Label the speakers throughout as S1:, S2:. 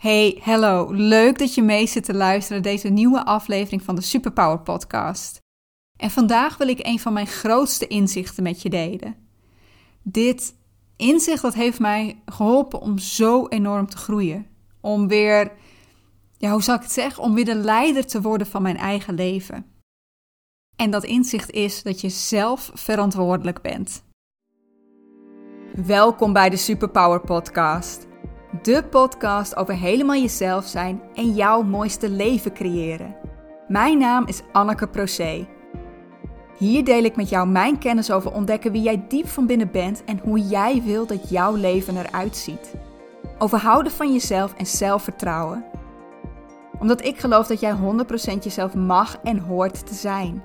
S1: Hey, hallo. Leuk dat je mee zit te luisteren naar deze nieuwe aflevering van de Superpower Podcast. En vandaag wil ik een van mijn grootste inzichten met je delen. Dit inzicht dat heeft mij geholpen om zo enorm te groeien. Om weer, ja, hoe zal ik het zeggen, om weer de leider te worden van mijn eigen leven. En dat inzicht is dat je zelf verantwoordelijk bent. Welkom bij de Superpower Podcast. De podcast over helemaal jezelf zijn en jouw mooiste leven creëren. Mijn naam is Anneke Procé. Hier deel ik met jou mijn kennis over ontdekken wie jij diep van binnen bent en hoe jij wil dat jouw leven eruit ziet. Over houden van jezelf en zelfvertrouwen. Omdat ik geloof dat jij 100% jezelf mag en hoort te zijn.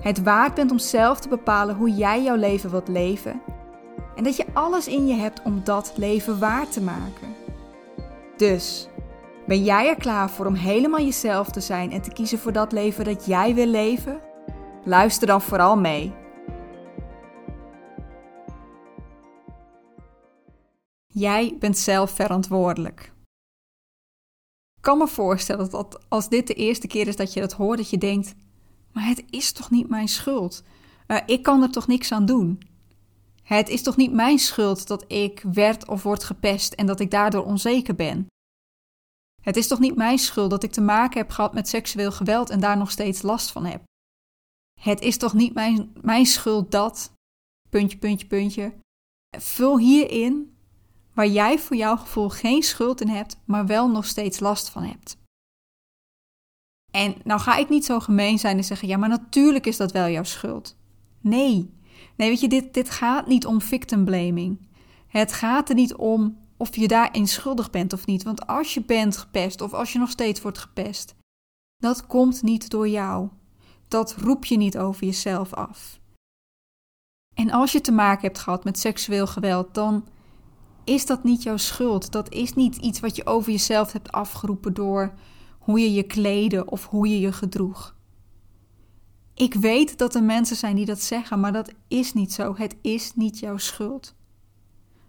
S1: Het waard bent om zelf te bepalen hoe jij jouw leven wilt leven en dat je alles in je hebt om dat leven waar te maken. Dus, ben jij er klaar voor om helemaal jezelf te zijn en te kiezen voor dat leven dat jij wil leven? Luister dan vooral mee. Jij bent zelf verantwoordelijk. Ik kan me voorstellen dat als dit de eerste keer is dat je dat hoort, dat je denkt: maar het is toch niet mijn schuld? Uh, ik kan er toch niks aan doen? Het is toch niet mijn schuld dat ik werd of word gepest en dat ik daardoor onzeker ben? Het is toch niet mijn schuld dat ik te maken heb gehad met seksueel geweld en daar nog steeds last van heb? Het is toch niet mijn, mijn schuld dat. Puntje, puntje, puntje. Vul hierin waar jij voor jouw gevoel geen schuld in hebt, maar wel nog steeds last van hebt. En nou ga ik niet zo gemeen zijn en zeggen: ja, maar natuurlijk is dat wel jouw schuld. Nee, Nee, weet je, dit, dit gaat niet om victim blaming. Het gaat er niet om of je daarin schuldig bent of niet. Want als je bent gepest of als je nog steeds wordt gepest, dat komt niet door jou. Dat roep je niet over jezelf af. En als je te maken hebt gehad met seksueel geweld, dan is dat niet jouw schuld. Dat is niet iets wat je over jezelf hebt afgeroepen door hoe je je kleden of hoe je je gedroeg. Ik weet dat er mensen zijn die dat zeggen, maar dat is niet zo. Het is niet jouw schuld.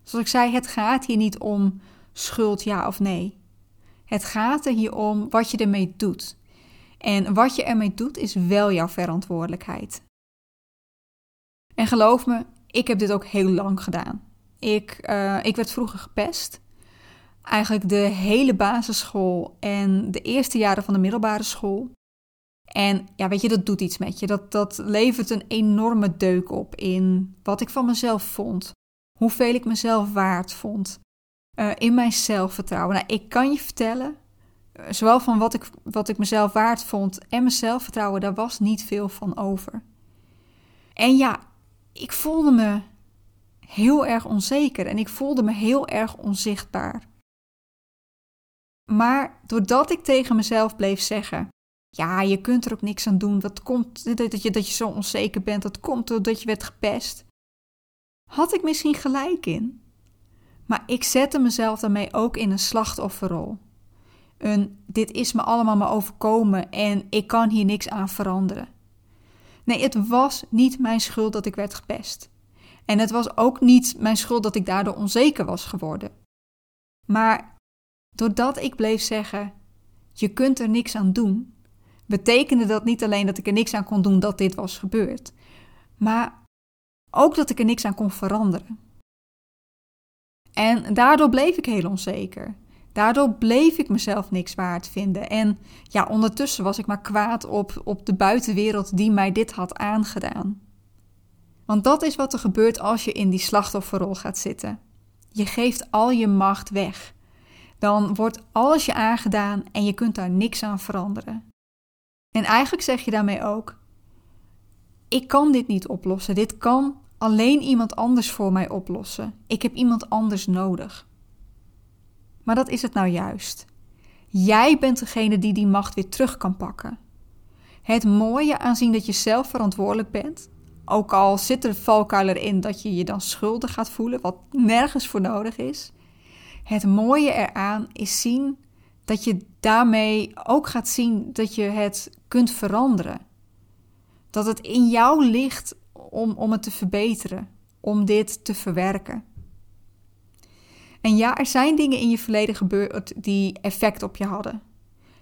S1: Zoals ik zei, het gaat hier niet om schuld ja of nee. Het gaat er hier om wat je ermee doet. En wat je ermee doet is wel jouw verantwoordelijkheid. En geloof me, ik heb dit ook heel lang gedaan. Ik, uh, ik werd vroeger gepest. Eigenlijk de hele basisschool en de eerste jaren van de middelbare school. En ja, weet je, dat doet iets met je. Dat, dat levert een enorme deuk op in wat ik van mezelf vond. Hoeveel ik mezelf waard vond. Uh, in mijn zelfvertrouwen. Nou, ik kan je vertellen, uh, zowel van wat ik, wat ik mezelf waard vond en mijn zelfvertrouwen, daar was niet veel van over. En ja, ik voelde me heel erg onzeker en ik voelde me heel erg onzichtbaar. Maar doordat ik tegen mezelf bleef zeggen: ja, je kunt er ook niks aan doen. Dat komt dat je, dat je zo onzeker bent. Dat komt doordat je werd gepest. Had ik misschien gelijk in? Maar ik zette mezelf daarmee ook in een slachtofferrol. Een dit is me allemaal maar overkomen en ik kan hier niks aan veranderen. Nee, het was niet mijn schuld dat ik werd gepest. En het was ook niet mijn schuld dat ik daardoor onzeker was geworden. Maar doordat ik bleef zeggen: je kunt er niks aan doen, betekende dat niet alleen dat ik er niks aan kon doen dat dit was gebeurd, maar ook dat ik er niks aan kon veranderen. En daardoor bleef ik heel onzeker. Daardoor bleef ik mezelf niks waard vinden. En ja, ondertussen was ik maar kwaad op, op de buitenwereld die mij dit had aangedaan. Want dat is wat er gebeurt als je in die slachtofferrol gaat zitten. Je geeft al je macht weg. Dan wordt alles je aangedaan en je kunt daar niks aan veranderen. En eigenlijk zeg je daarmee ook: ik kan dit niet oplossen. Dit kan alleen iemand anders voor mij oplossen. Ik heb iemand anders nodig. Maar dat is het nou juist. Jij bent degene die die macht weer terug kan pakken. Het mooie aanzien dat je zelf verantwoordelijk bent, ook al zit er valkuil erin dat je je dan schuldig gaat voelen, wat nergens voor nodig is. Het mooie eraan is zien dat je daarmee ook gaat zien dat je het kunt veranderen. Dat het in jou ligt om, om het te verbeteren, om dit te verwerken. En ja, er zijn dingen in je verleden gebeurd die effect op je hadden.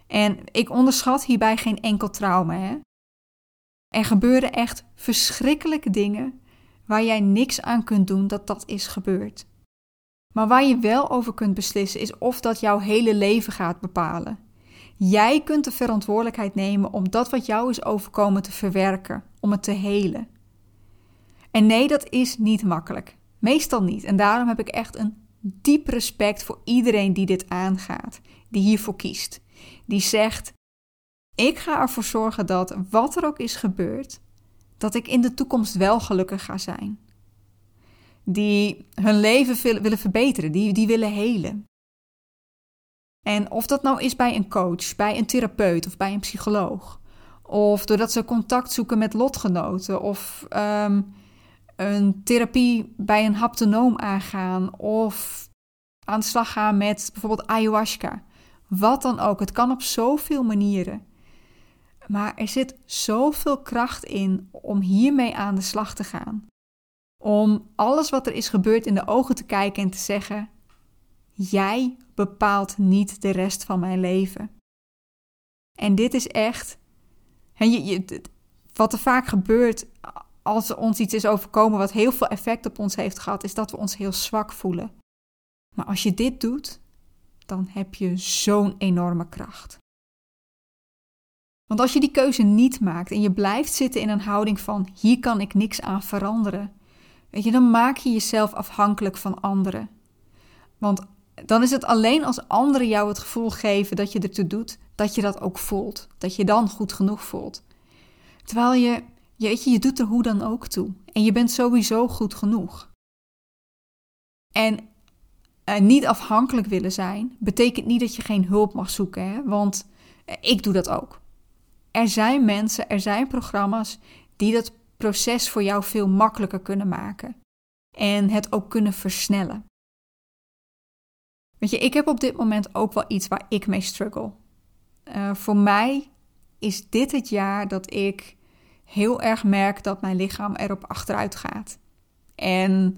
S1: En ik onderschat hierbij geen enkel trauma. Hè? Er gebeuren echt verschrikkelijke dingen waar jij niks aan kunt doen dat dat is gebeurd. Maar waar je wel over kunt beslissen is of dat jouw hele leven gaat bepalen. Jij kunt de verantwoordelijkheid nemen om dat wat jou is overkomen te verwerken, om het te helen. En nee, dat is niet makkelijk. Meestal niet. En daarom heb ik echt een diep respect voor iedereen die dit aangaat, die hiervoor kiest. Die zegt: Ik ga ervoor zorgen dat wat er ook is gebeurd, dat ik in de toekomst wel gelukkig ga zijn. Die hun leven willen verbeteren, die, die willen helen. En of dat nou is bij een coach, bij een therapeut of bij een psycholoog. Of doordat ze contact zoeken met lotgenoten. Of ehm, een therapie bij een haptonoom aangaan. Of aan de slag gaan met bijvoorbeeld ayahuasca. Wat dan ook. Het kan op zoveel manieren. Maar er zit zoveel kracht in om hiermee aan de slag te gaan. Om alles wat er is gebeurd in de ogen te kijken en te zeggen: Jij bepaalt niet de rest van mijn leven. En dit is echt. je, je, wat er vaak gebeurt als er ons iets is overkomen wat heel veel effect op ons heeft gehad, is dat we ons heel zwak voelen. Maar als je dit doet, dan heb je zo'n enorme kracht. Want als je die keuze niet maakt en je blijft zitten in een houding van hier kan ik niks aan veranderen, weet je, dan maak je jezelf afhankelijk van anderen. Want dan is het alleen als anderen jou het gevoel geven dat je ertoe doet, dat je dat ook voelt. Dat je dan goed genoeg voelt. Terwijl je, je, je doet er hoe dan ook toe. En je bent sowieso goed genoeg. En uh, niet afhankelijk willen zijn, betekent niet dat je geen hulp mag zoeken. Hè? Want uh, ik doe dat ook. Er zijn mensen, er zijn programma's die dat proces voor jou veel makkelijker kunnen maken. En het ook kunnen versnellen. Weet je, ik heb op dit moment ook wel iets waar ik mee struggle. Uh, voor mij is dit het jaar dat ik heel erg merk dat mijn lichaam erop achteruit gaat. En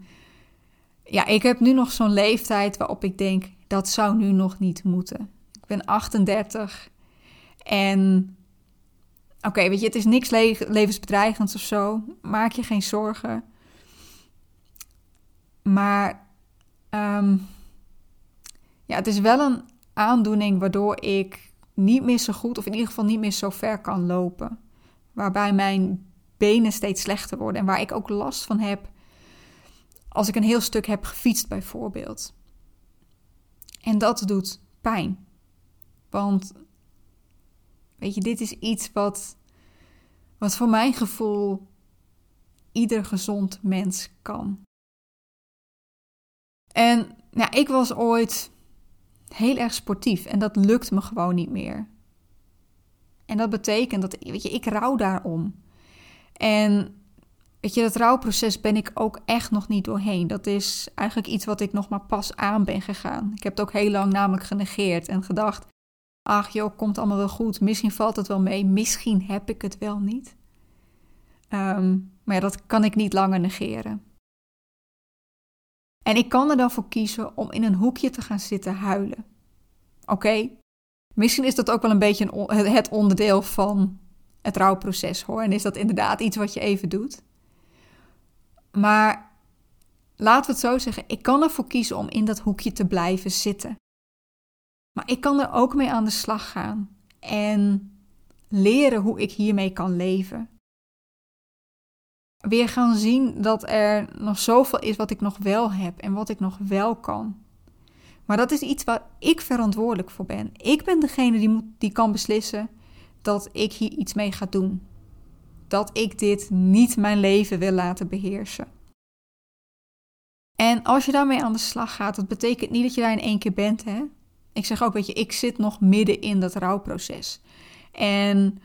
S1: ja, ik heb nu nog zo'n leeftijd waarop ik denk, dat zou nu nog niet moeten. Ik ben 38 en oké, weet je, het is niks le levensbedreigends of zo. Maak je geen zorgen. Maar um, ja, het is wel een aandoening waardoor ik niet meer zo goed, of in ieder geval niet meer zo ver kan lopen. Waarbij mijn benen steeds slechter worden en waar ik ook last van heb als ik een heel stuk heb gefietst, bijvoorbeeld. En dat doet pijn. Want, weet je, dit is iets wat, wat voor mijn gevoel ieder gezond mens kan. En ja, ik was ooit heel erg sportief en dat lukt me gewoon niet meer. En dat betekent dat, weet je, ik rouw daarom. En weet je, dat rouwproces ben ik ook echt nog niet doorheen. Dat is eigenlijk iets wat ik nog maar pas aan ben gegaan. Ik heb het ook heel lang namelijk genegeerd en gedacht, ach joh, komt allemaal wel goed. Misschien valt het wel mee, misschien heb ik het wel niet. Ehm, maar ja, dat kan ik niet langer negeren. En ik kan er dan voor kiezen om in een hoekje te gaan zitten huilen. Oké, misschien is dat ook wel een beetje het onderdeel van het rouwproces hoor. En is dat inderdaad iets wat je even doet. Maar laten we het zo zeggen, ik kan ervoor kiezen om in dat hoekje te blijven zitten. Maar ik kan er ook mee aan de slag gaan en leren hoe ik hiermee kan leven weer gaan zien dat er nog zoveel is wat ik nog wel heb en wat ik nog wel kan. Maar dat is iets waar ik verantwoordelijk voor ben. Ik ben degene die, moet, die kan beslissen dat ik hier iets mee ga doen. Dat ik dit niet mijn leven wil laten beheersen. En als je daarmee aan de slag gaat, dat betekent niet dat je daar in één keer bent. Hè? Ik zeg ook, weet je, ik zit nog midden in dat rouwproces. En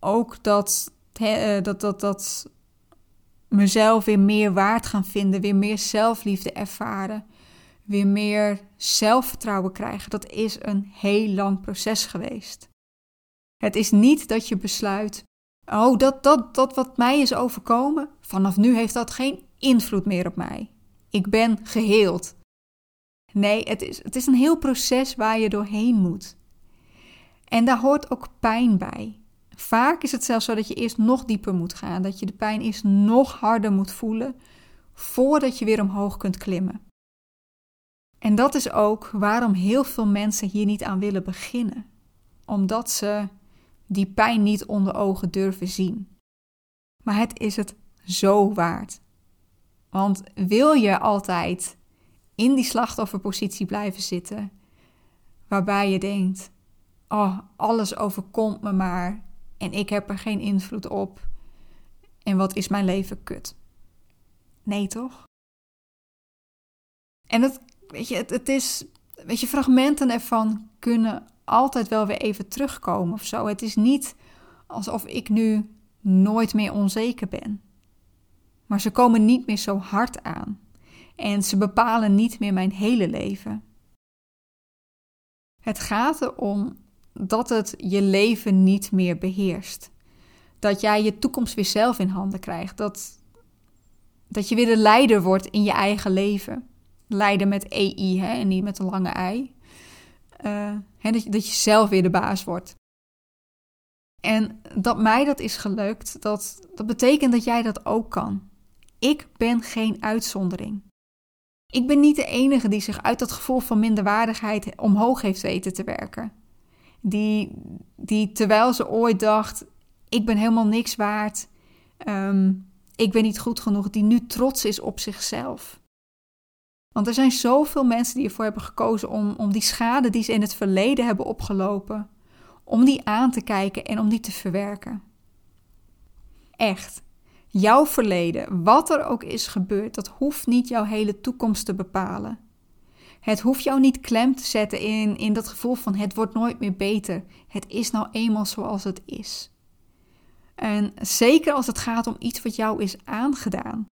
S1: ook dat, eh, dat, dat, dat mezelf weer meer waard gaan vinden, weer meer zelfliefde ervaren, weer meer zelfvertrouwen krijgen. Dat is een heel lang proces geweest. Het is niet dat je besluit, oh, dat, dat, dat wat mij is overkomen, vanaf nu heeft dat geen invloed meer op mij. Ik ben geheeld. Nee, het is, het is een heel proces waar je doorheen moet. En daar hoort ook pijn bij. Vaak is het zelfs zo dat je eerst nog dieper moet gaan, dat je de pijn eerst nog harder moet voelen voordat je weer omhoog kunt klimmen. En dat is ook waarom heel veel mensen hier niet aan willen beginnen, omdat ze die pijn niet onder ogen durven zien. Maar het is het zo waard. Want wil je altijd in die slachtofferpositie blijven zitten, waarbij je denkt: oh, alles overkomt me maar en ik heb er geen invloed op. En wat is mijn leven kut? Nee, toch? En het, weet je, het, het is, weet je, fragmenten ervan kunnen altijd wel weer even terugkomen of zo. Het is niet alsof ik nu nooit meer onzeker ben. Maar ze komen niet meer zo hard aan. En ze bepalen niet meer mijn hele leven. Het gaat erom dat het je leven niet meer beheerst. Dat jij je toekomst weer zelf in handen krijgt. Dat, dat je weer de leider wordt in je eigen leven. Leider met EI hè, en niet met een lange ei. Uh, hè, dat, je, dat je zelf weer de baas wordt. En dat mij dat is gelukt, dat, dat betekent dat jij dat ook kan. Ik ben geen uitzondering. Ik ben niet de enige die zich uit dat gevoel van minderwaardigheid omhoog heeft weten te werken. Die, die terwijl ze ooit dacht: ik ben helemaal niks waard, ehm, ik ben niet goed genoeg, die nu trots is op zichzelf. Want er zijn zoveel mensen die ervoor hebben gekozen om, om die schade die ze in het verleden hebben opgelopen, om die aan te kijken en om die te verwerken. Echt, jouw verleden, wat er ook is gebeurd, dat hoeft niet jouw hele toekomst te bepalen. Het hoeft jou niet klem te zetten in, in dat gevoel van het wordt nooit meer beter. Het is nou eenmaal zoals het is. En zeker als het gaat om iets wat jou is aangedaan.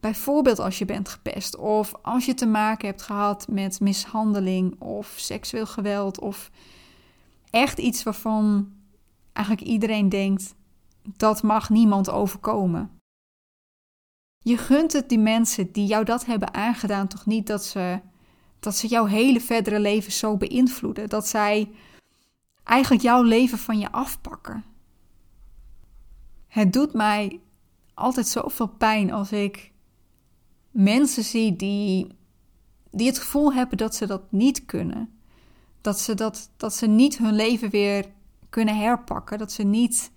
S1: Bijvoorbeeld als je bent gepest of als je te maken hebt gehad met mishandeling of seksueel geweld of echt iets waarvan eigenlijk iedereen denkt dat mag niemand overkomen. Je gunt het die mensen die jou dat hebben aangedaan toch niet dat ze dat ze jouw hele verdere leven zo beïnvloeden. Dat zij eigenlijk jouw leven van je afpakken. Het doet mij altijd zoveel pijn als ik mensen zie die, die het gevoel hebben dat ze dat niet kunnen. Dat ze, dat, dat ze niet hun leven weer kunnen herpakken. Dat ze niet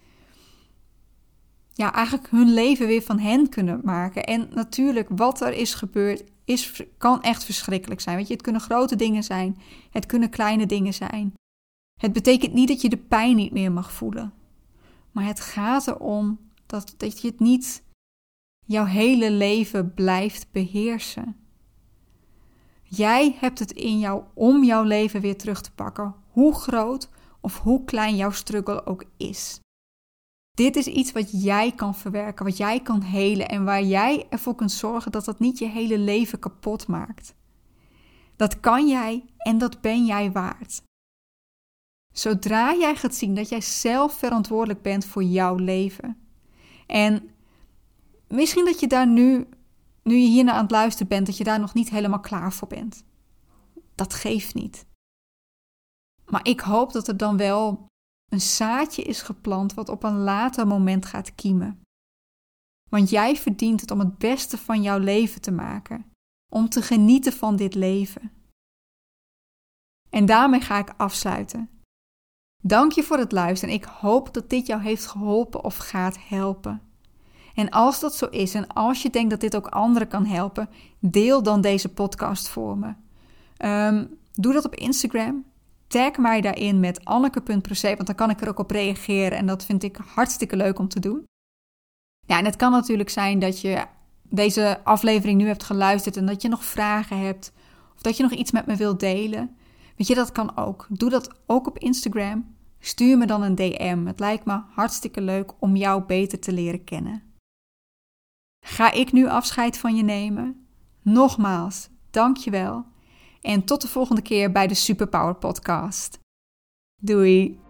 S1: ja, eigenlijk hun leven weer van hen kunnen maken. En natuurlijk, wat er is gebeurd, is, kan echt verschrikkelijk zijn. Weet je, het kunnen grote dingen zijn, het kunnen kleine dingen zijn. Het betekent niet dat je de pijn niet meer mag voelen. Maar het gaat erom dat, dat je het niet jouw hele leven blijft beheersen. Jij hebt het in jou om jouw leven weer terug te pakken, hoe groot of hoe klein jouw struggle ook is. Dit is iets wat jij kan verwerken, wat jij kan helen en waar jij ervoor kunt zorgen dat dat niet je hele leven kapot maakt. Dat kan jij en dat ben jij waard. Zodra jij gaat zien dat jij zelf verantwoordelijk bent voor jouw leven. En misschien dat je daar nu, nu je hierna aan het luisteren bent, dat je daar nog niet helemaal klaar voor bent. Dat geeft niet. Maar ik hoop dat er dan wel een zaadje is geplant wat op een later moment gaat kiemen. Want jij verdient het om het beste van jouw leven te maken, om te genieten van dit leven. En daarmee ga ik afsluiten. Dank je voor het luisteren. Ik hoop dat dit jou heeft geholpen of gaat helpen. En als dat zo is en als je denkt dat dit ook anderen kan helpen, deel dan deze podcast voor me. Ehm, doe dat op Instagram. Tag mij daarin met anneke.proce, want dan kan ik er ook op reageren en dat vind ik hartstikke leuk om te doen. Ja, en het kan natuurlijk zijn dat je deze aflevering nu hebt geluisterd en dat je nog vragen hebt of dat je nog iets met me wilt delen. Weet je, dat kan ook. Doe dat ook op Instagram. Stuur me dan een DM. Het lijkt me hartstikke leuk om jou beter te leren kennen. Ga ik nu afscheid van je nemen? Nogmaals, dank je wel. En tot de volgende keer bij de Superpower Podcast. Doei!